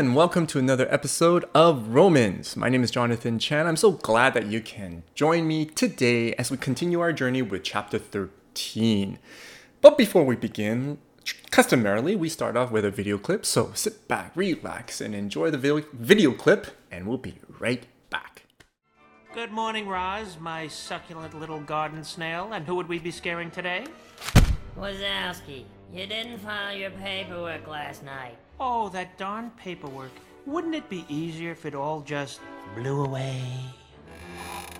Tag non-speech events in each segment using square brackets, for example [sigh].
everyone, and welcome to another episode of Romans. My name is Jonathan Chan. I'm so glad that you can join me today as we continue our journey with chapter 13. But before we begin, customarily we start off with a video clip, so sit back, relax, and enjoy the vi- video clip, and we'll be right back. Good morning, Roz, my succulent little garden snail. And who would we be scaring today? Wazowski, you didn't file your paperwork last night. Oh, that darn paperwork. Wouldn't it be easier if it all just blew away?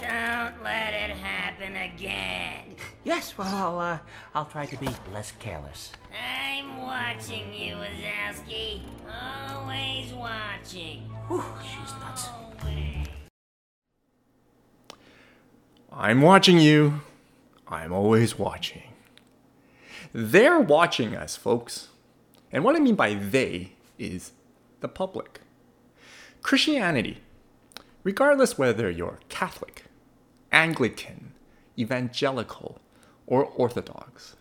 Don't let it happen again. Yes, well, I'll, uh, I'll try to be less careless. I'm watching you, Wazowski. Always watching. Whew, she's nuts. Always. I'm watching you. I'm always watching. They're watching us, folks. And what I mean by they is the public. Christianity, regardless whether you're Catholic, Anglican, evangelical, or Orthodox,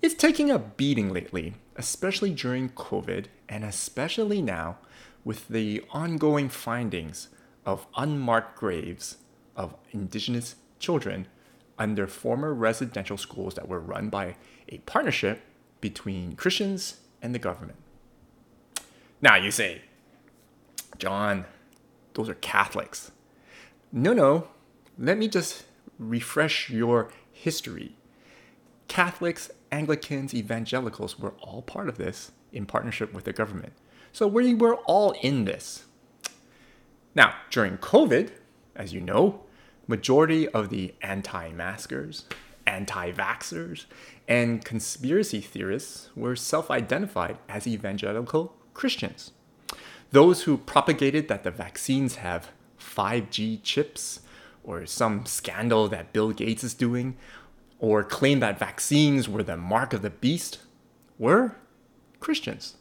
is taking a beating lately, especially during COVID and especially now with the ongoing findings of unmarked graves of indigenous children under former residential schools that were run by a partnership between Christians and the government. Now you say, John, those are Catholics. No, no, let me just refresh your history. Catholics, Anglicans, evangelicals were all part of this in partnership with the government. So we were all in this. Now, during COVID, as you know, majority of the anti-maskers, anti-vaxxers, and conspiracy theorists were self-identified as evangelical Christians. Those who propagated that the vaccines have 5G chips or some scandal that Bill Gates is doing or claim that vaccines were the mark of the beast were Christians.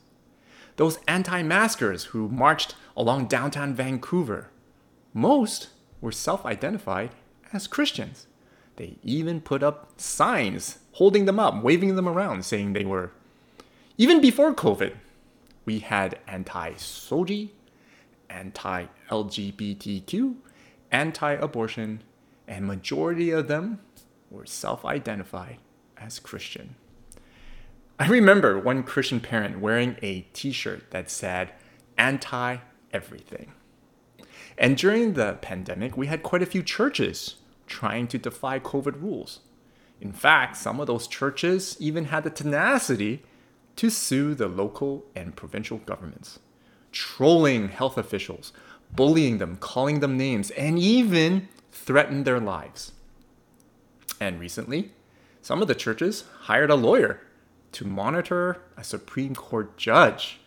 Those anti-maskers who marched along downtown Vancouver, most were self identified as Christians. They even put up signs holding them up, waving them around, saying they were. Even before COVID, we had anti SOGI, anti LGBTQ, anti abortion, and majority of them were self identified as Christian. I remember one Christian parent wearing a t shirt that said anti everything. And during the pandemic, we had quite a few churches trying to defy COVID rules. In fact, some of those churches even had the tenacity to sue the local and provincial governments, trolling health officials, bullying them, calling them names, and even threatened their lives. And recently, some of the churches hired a lawyer to monitor a Supreme Court judge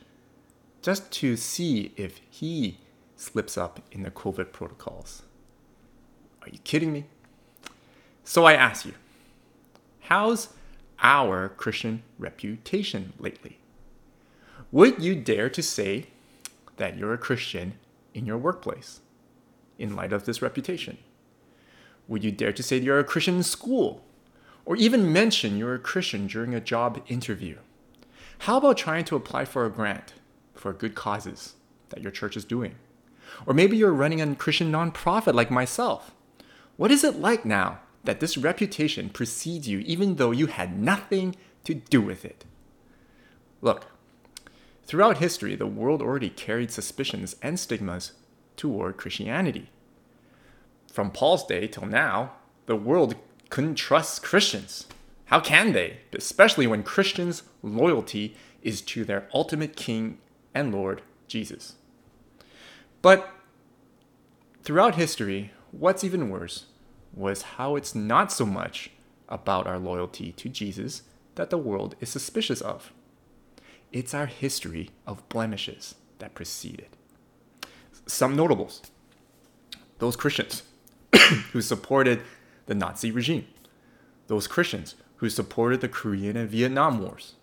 just to see if he slips up in the COVID protocols. Are you kidding me? So I ask you, how's our Christian reputation lately? Would you dare to say that you're a Christian in your workplace in light of this reputation? Would you dare to say that you're a Christian in school? Or even mention you're a Christian during a job interview? How about trying to apply for a grant for good causes that your church is doing? Or maybe you're running a Christian nonprofit like myself. What is it like now that this reputation precedes you even though you had nothing to do with it? Look, throughout history, the world already carried suspicions and stigmas toward Christianity. From Paul's day till now, the world couldn't trust Christians. How can they? Especially when Christians' loyalty is to their ultimate King and Lord, Jesus. But throughout history, what's even worse was how it's not so much about our loyalty to Jesus that the world is suspicious of. It's our history of blemishes that preceded. Some notables those Christians [coughs] who supported the Nazi regime, those Christians who supported the Korean and Vietnam wars,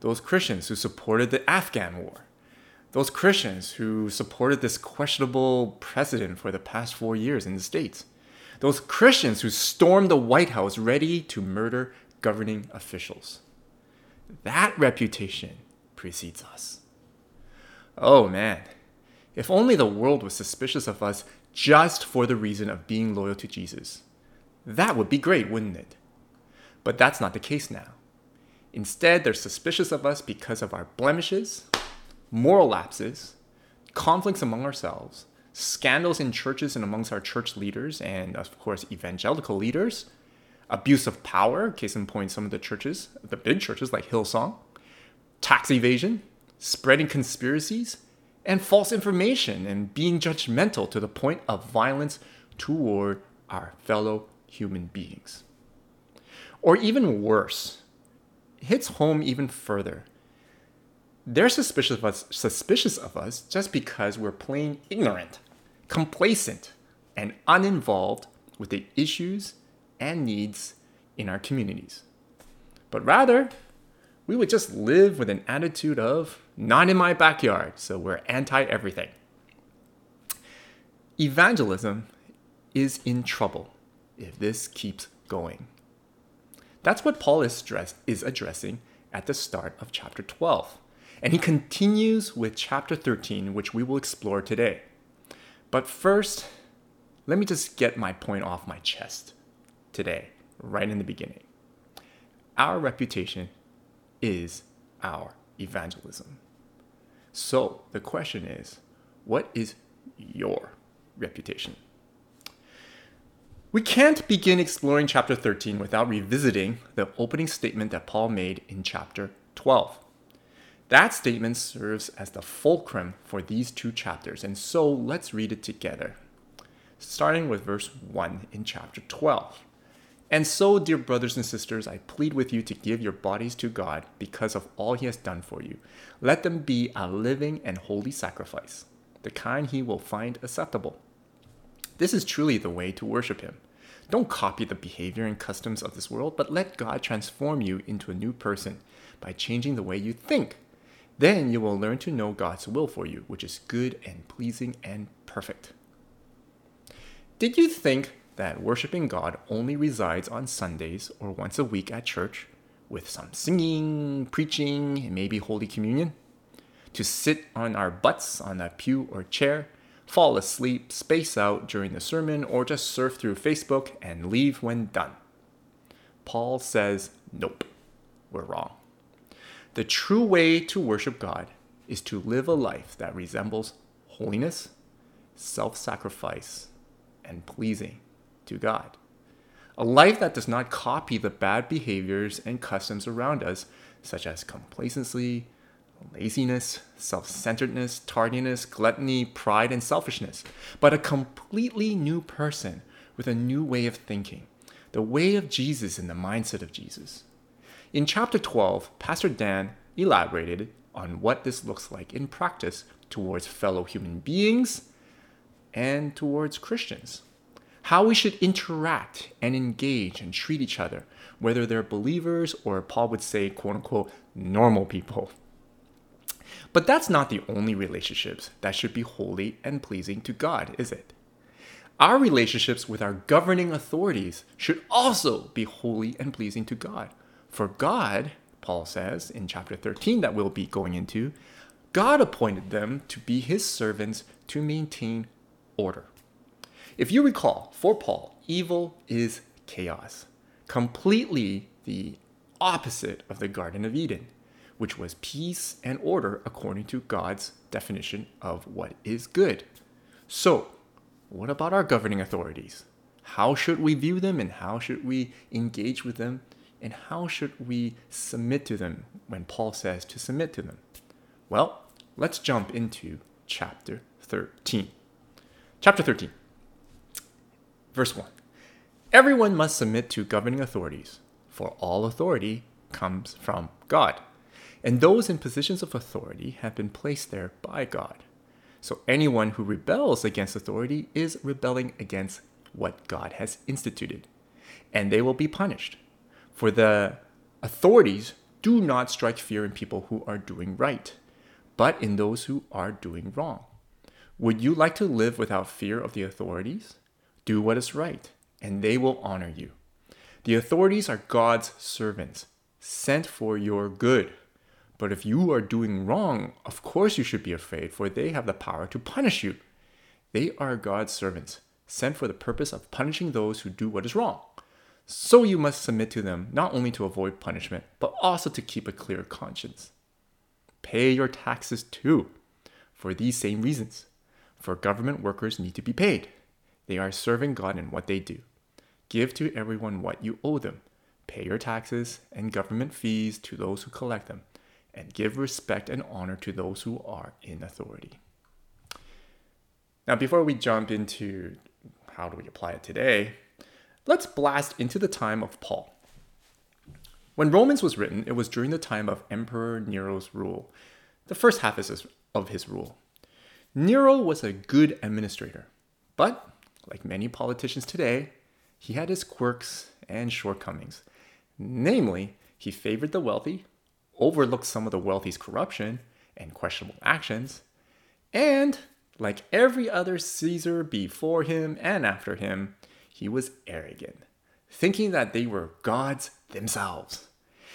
those Christians who supported the Afghan war, those Christians who supported this questionable president for the past four years in the States, those Christians who stormed the White House ready to murder governing officials. That reputation precedes us. Oh man, if only the world was suspicious of us just for the reason of being loyal to Jesus. That would be great, wouldn't it? But that's not the case now. Instead, they're suspicious of us because of our blemishes, moral lapses, conflicts among ourselves, scandals in churches and amongst our church leaders, and of course, evangelical leaders, abuse of power, case in point, some of the churches, the big churches like Hillsong, tax evasion, spreading conspiracies, and false information, and being judgmental to the point of violence toward our fellow human beings. Or even worse, hits home even further. They're suspicious of us, suspicious of us just because we're plain ignorant, complacent, and uninvolved with the issues and needs in our communities. But rather, we would just live with an attitude of not in my backyard, so we're anti everything. Evangelism is in trouble if this keeps going. That's what Paul is, is addressing at the start of chapter 12. And he continues with chapter 13, which we will explore today. But first, let me just get my point off my chest today, right in the beginning. Our reputation is our evangelism. So the question is what is your reputation? We can't begin exploring chapter 13 without revisiting the opening statement that Paul made in chapter 12. That statement serves as the fulcrum for these two chapters, and so let's read it together. Starting with verse 1 in chapter 12. And so, dear brothers and sisters, I plead with you to give your bodies to God because of all He has done for you. Let them be a living and holy sacrifice, the kind He will find acceptable. This is truly the way to worship Him. Don't copy the behavior and customs of this world, but let God transform you into a new person by changing the way you think. Then you will learn to know God's will for you, which is good and pleasing and perfect. Did you think that worshiping God only resides on Sundays or once a week at church with some singing, preaching, and maybe Holy Communion? To sit on our butts on a pew or chair fall asleep, space out during the sermon, or just surf through Facebook and leave when done. Paul says, nope, we're wrong. The true way to worship God is to live a life that resembles holiness, self sacrifice, and pleasing to God. A life that does not copy the bad behaviors and customs around us, such as complacency, laziness, self centeredness, tardiness, gluttony, pride, and selfishness, but a completely new person with a new way of thinking, the way of Jesus and the mindset of Jesus. In chapter 12, Pastor Dan elaborated on what this looks like in practice towards fellow human beings and towards Christians. How we should interact and engage and treat each other, whether they're believers or Paul would say, quote unquote, normal people. But that's not the only relationships that should be holy and pleasing to God, is it? Our relationships with our governing authorities should also be holy and pleasing to God. For God, Paul says in chapter 13 that we'll be going into, God appointed them to be his servants to maintain order. If you recall, for Paul, evil is chaos, completely the opposite of the Garden of Eden which was peace and order according to God's definition of what is good. So, what about our governing authorities? How should we view them and how should we engage with them? And how should we submit to them when Paul says to submit to them? Well, let's jump into chapter 13. Chapter 13, verse 1. Everyone must submit to governing authorities, for all authority comes from God and those in positions of authority have been placed there by God. So anyone who rebels against authority is rebelling against what God has instituted, and they will be punished. For the authorities do not strike fear in people who are doing right, but in those who are doing wrong. Would you like to live without fear of the authorities? Do what is right, and they will honor you. The authorities are God's servants, sent for your good But if you are doing wrong, of course you should be afraid, for they have the power to punish you. They are God's servants, sent for the purpose of punishing those who do what is wrong. So you must submit to them, not only to avoid punishment, but also to keep a clear conscience. Pay your taxes too, for these same reasons. For government workers need to be paid. They are serving God in what they do. Give to everyone what you owe them. Pay your taxes and government fees to those who collect them, and give respect and honor to those who are in authority. Now, before we jump into how do we apply it today, let's blast into the time of Paul. When Romans was written, it was during the time of Emperor Nero's rule, the first half is of his rule. Nero was a good administrator, but like many politicians today, he had his quirks and shortcomings. Namely, he favored the wealthy, overlooked some of the wealthy's corruption and questionable actions, and, like every other Caesar before him and after him, he was arrogant, thinking that they were gods themselves.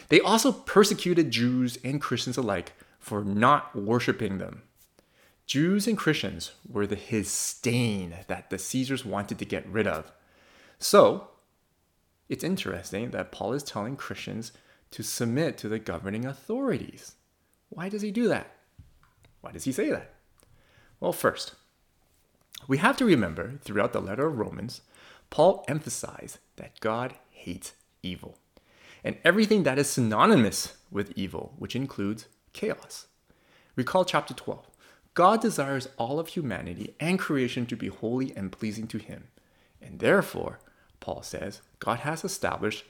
They also persecuted Jews and Christians alike for not worshiping them. Jews and Christians were the, his stain that the Caesars wanted to get rid of. So, it's interesting that Paul is telling Christians to submit to the governing authorities. Why does he do that? Why does he say that? Well, first, we have to remember throughout the letter of Romans, Paul emphasized that God hates evil and everything that is synonymous with evil, which includes chaos. Recall chapter 12. God desires all of humanity and creation to be holy and pleasing to Him. And therefore, Paul says, God has established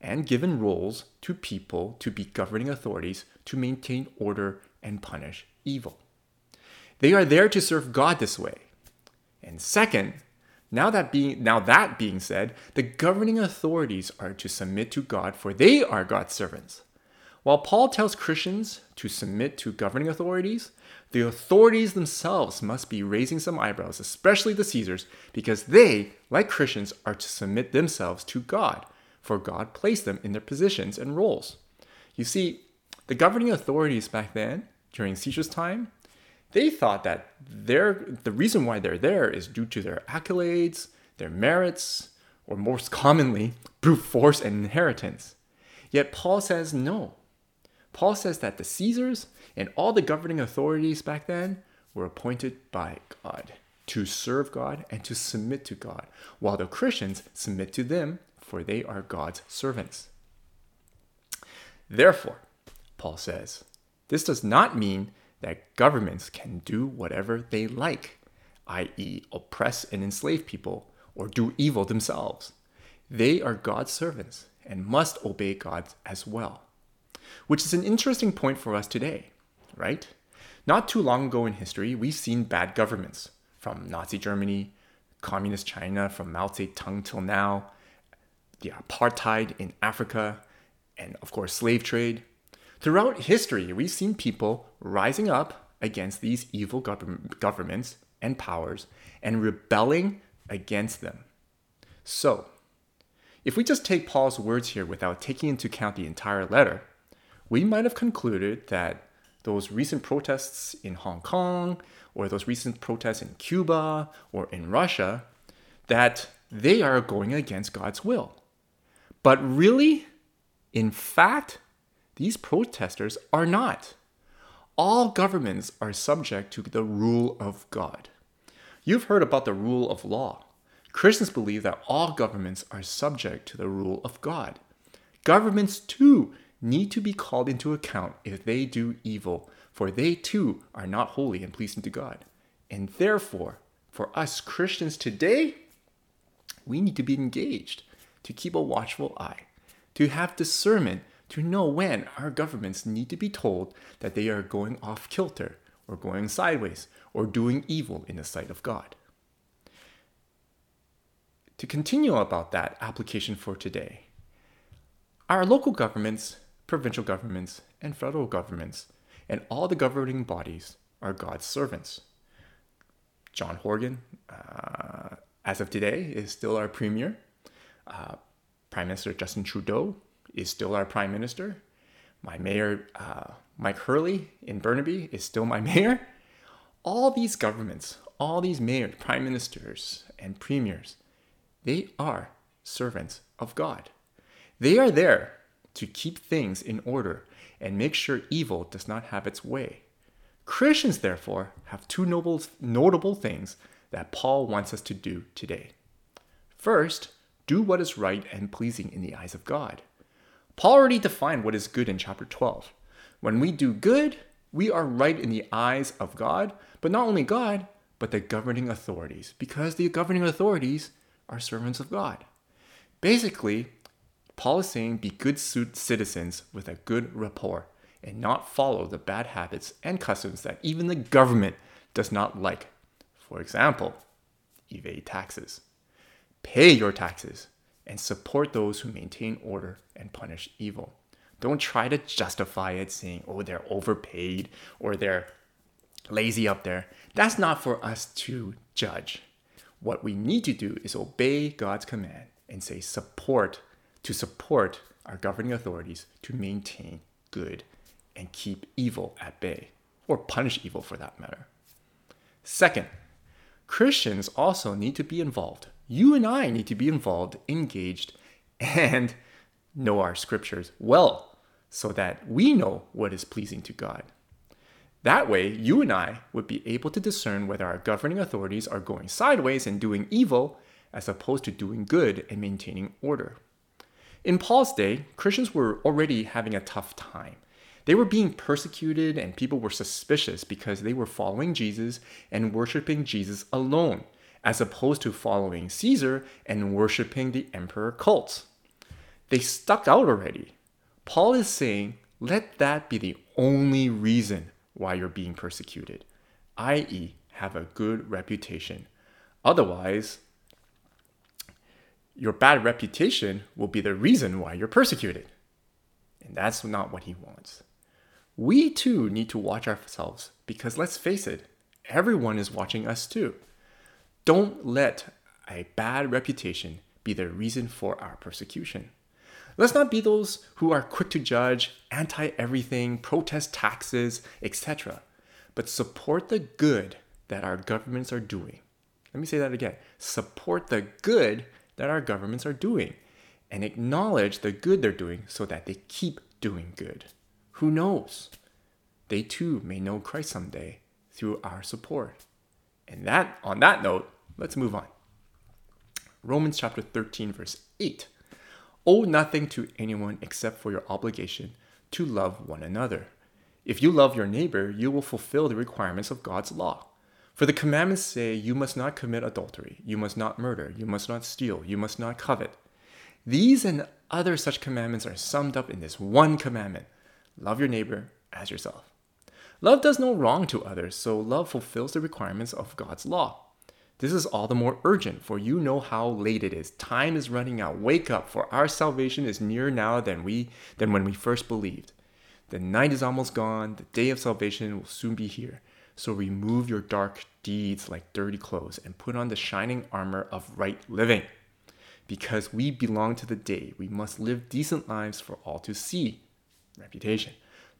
and given roles to people to be governing authorities to maintain order and punish evil. They are there to serve God this way. And second, now that being now that being said, the governing authorities are to submit to God for they are God's servants. While Paul tells Christians to submit to governing authorities, the authorities themselves must be raising some eyebrows, especially the Caesars, because they, like Christians, are to submit themselves to God, for God placed them in their positions and roles. You see, the governing authorities back then, during Caesar's time, they thought that their, the reason why they're there is due to their accolades, their merits, or most commonly, brute force and inheritance. Yet Paul says no. Paul says that the Caesars and all the governing authorities back then were appointed by God to serve God and to submit to God, while the Christians submit to them, for they are God's servants. Therefore, Paul says, this does not mean that governments can do whatever they like, i.e., oppress and enslave people or do evil themselves. They are God's servants and must obey God as well. Which is an interesting point for us today right? Not too long ago in history, we've seen bad governments from Nazi Germany, Communist China, from Mao Zedong till now, the apartheid in Africa, and of course, slave trade. Throughout history, we've seen people rising up against these evil governments and powers and rebelling against them. So, if we just take Paul's words here without taking into account the entire letter, we might have concluded that those recent protests in Hong Kong or those recent protests in Cuba or in Russia, that they are going against God's will. But really, in fact, these protesters are not. All governments are subject to the rule of God. You've heard about the rule of law. Christians believe that all governments are subject to the rule of God. Governments, too, need to be called into account if they do evil, for they too are not holy and pleasing to God. And therefore, for us Christians today, we need to be engaged, to keep a watchful eye, to have discernment, to know when our governments need to be told that they are going off kilter, or going sideways, or doing evil in the sight of God. To continue about that application for today, our local governments provincial governments, and federal governments, and all the governing bodies are God's servants. John Horgan, uh, as of today, is still our premier. Uh, Prime Minister Justin Trudeau is still our prime minister. My mayor, uh, Mike Hurley in Burnaby is still my [laughs] mayor. All these governments, all these mayors, prime ministers, and premiers, they are servants of God. They are there to keep things in order and make sure evil does not have its way. Christians, therefore, have two noble, notable things that Paul wants us to do today. First, do what is right and pleasing in the eyes of God. Paul already defined what is good in chapter 12. When we do good, we are right in the eyes of God, but not only God, but the governing authorities, because the governing authorities are servants of God. Basically, Paul is saying be good citizens with a good rapport and not follow the bad habits and customs that even the government does not like. For example, evade taxes. Pay your taxes and support those who maintain order and punish evil. Don't try to justify it saying, oh, they're overpaid or they're lazy up there. That's not for us to judge. What we need to do is obey God's command and say support to support our governing authorities to maintain good and keep evil at bay, or punish evil for that matter. Second, Christians also need to be involved. You and I need to be involved, engaged, and know our scriptures well so that we know what is pleasing to God. That way, you and I would be able to discern whether our governing authorities are going sideways and doing evil as opposed to doing good and maintaining order. In Paul's day, Christians were already having a tough time. They were being persecuted and people were suspicious because they were following Jesus and worshiping Jesus alone, as opposed to following Caesar and worshiping the emperor cult. They stuck out already. Paul is saying, let that be the only reason why you're being persecuted, i.e., have a good reputation. Otherwise, your bad reputation will be the reason why you're persecuted. And that's not what he wants. We too need to watch ourselves because let's face it, everyone is watching us too. Don't let a bad reputation be the reason for our persecution. Let's not be those who are quick to judge, anti everything, protest taxes, etc., but support the good that our governments are doing. Let me say that again. Support the good that our governments are doing and acknowledge the good they're doing so that they keep doing good. Who knows? They too may know Christ someday through our support. And that on that note, let's move on. Romans chapter 13 verse 8. Owe nothing to anyone except for your obligation to love one another. If you love your neighbor, you will fulfill the requirements of God's law. For the commandments say, You must not commit adultery, you must not murder, you must not steal, you must not covet. These and other such commandments are summed up in this one commandment love your neighbor as yourself. Love does no wrong to others, so love fulfills the requirements of God's law. This is all the more urgent, for you know how late it is. Time is running out. Wake up, for our salvation is nearer now than we than when we first believed. The night is almost gone, the day of salvation will soon be here. So remove your dark deeds like dirty clothes and put on the shining armor of right living. Because we belong to the day, we must live decent lives for all to see. Reputation.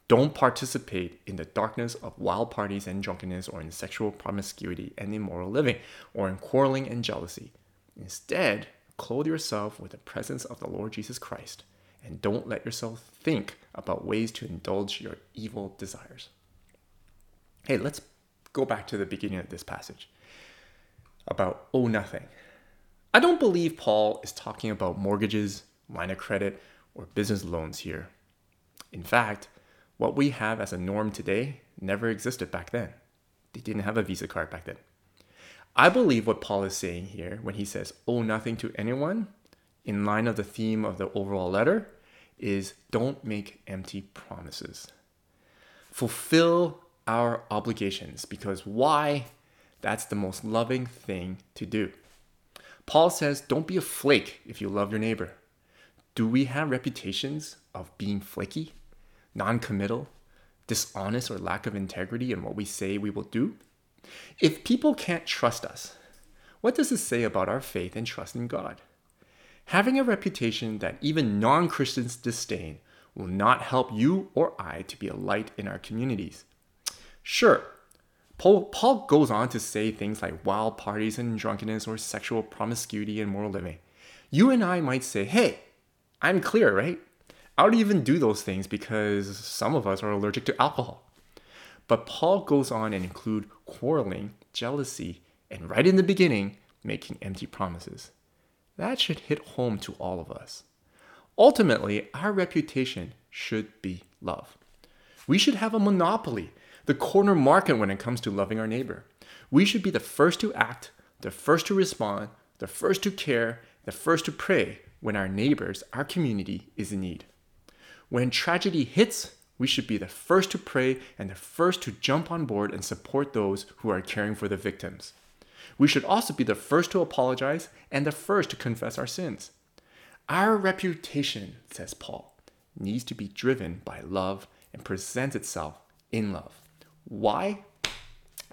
Don't participate in the darkness of wild parties and drunkenness, or in sexual promiscuity and immoral living, or in quarreling and jealousy. Instead, clothe yourself with the presence of the Lord Jesus Christ, and don't let yourself think about ways to indulge your evil desires. Hey, let's go back to the beginning of this passage about owe nothing. I don't believe Paul is talking about mortgages, line of credit, or business loans here. In fact, what we have as a norm today never existed back then. They didn't have a Visa card back then. I believe what Paul is saying here when he says, owe nothing to anyone, in line of the theme of the overall letter, is don't make empty promises. Fulfill our obligations because why? That's the most loving thing to do. Paul says, don't be a flake if you love your neighbor. Do we have reputations of being flaky? Non committal, dishonest, or lack of integrity in what we say we will do? If people can't trust us, what does this say about our faith and trust in God? Having a reputation that even non Christians disdain will not help you or I to be a light in our communities. Sure, Paul, Paul goes on to say things like wild parties and drunkenness or sexual promiscuity and moral living. You and I might say, hey, I'm clear, right? I don't even do those things because some of us are allergic to alcohol. But Paul goes on and include quarreling, jealousy, and right in the beginning, making empty promises. That should hit home to all of us. Ultimately, our reputation should be love. We should have a monopoly, the corner market when it comes to loving our neighbor. We should be the first to act, the first to respond, the first to care, the first to pray when our neighbors, our community is in need. When tragedy hits, we should be the first to pray and the first to jump on board and support those who are caring for the victims. We should also be the first to apologize and the first to confess our sins. Our reputation, says Paul, needs to be driven by love and presents itself in love. Why?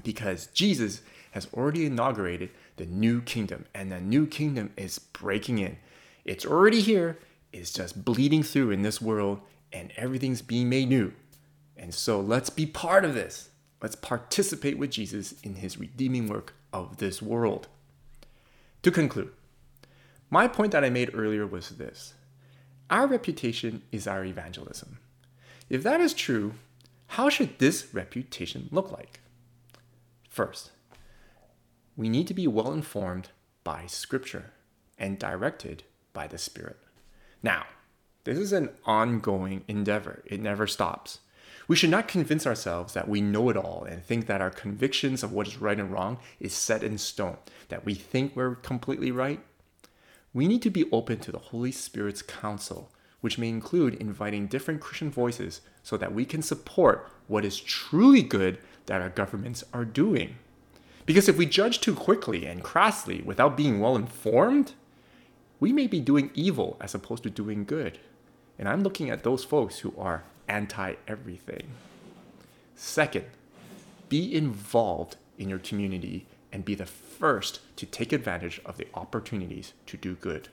Because Jesus has already inaugurated the new kingdom, and the new kingdom is breaking in. It's already here, it's just bleeding through in this world, and everything's being made new. And so let's be part of this. Let's participate with Jesus in his redeeming work of this world. To conclude, my point that I made earlier was this our reputation is our evangelism. If that is true, how should this reputation look like? First, we need to be well informed by Scripture and directed by the Spirit. Now, this is an ongoing endeavor, it never stops. We should not convince ourselves that we know it all and think that our convictions of what is right and wrong is set in stone, that we think we're completely right. We need to be open to the Holy Spirit's counsel, which may include inviting different Christian voices so that we can support what is truly good that our governments are doing. Because if we judge too quickly and crassly without being well informed, we may be doing evil as opposed to doing good. And I'm looking at those folks who are anti everything. Second, be involved in your community and be the first to take advantage of the opportunities to do good.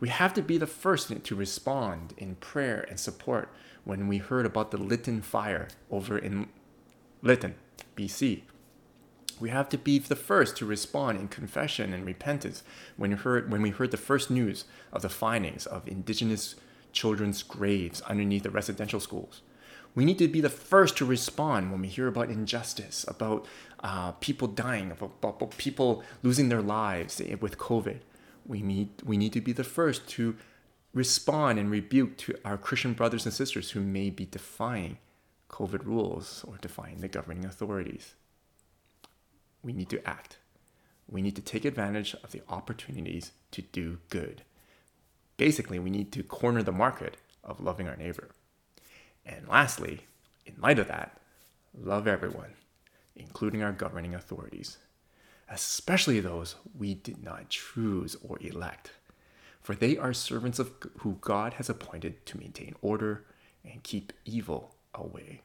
We have to be the first to respond in prayer and support when we heard about the Lytton fire over in Lytton, BC. We have to be the first to respond in confession and repentance when we heard, when we heard the first news of the findings of indigenous children's graves underneath the residential schools. We need to be the first to respond when we hear about injustice, about uh, people dying, about, about people losing their lives with COVID. We need, we need to be the first to respond and rebuke to our Christian brothers and sisters who may be defying COVID rules or defying the governing authorities. We need to act. We need to take advantage of the opportunities to do good basically, we need to corner the market of loving our neighbor. And lastly, in light of that, love everyone, including our governing authorities, especially those we did not choose or elect, for they are servants of who God has appointed to maintain order and keep evil away.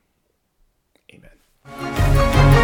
Amen.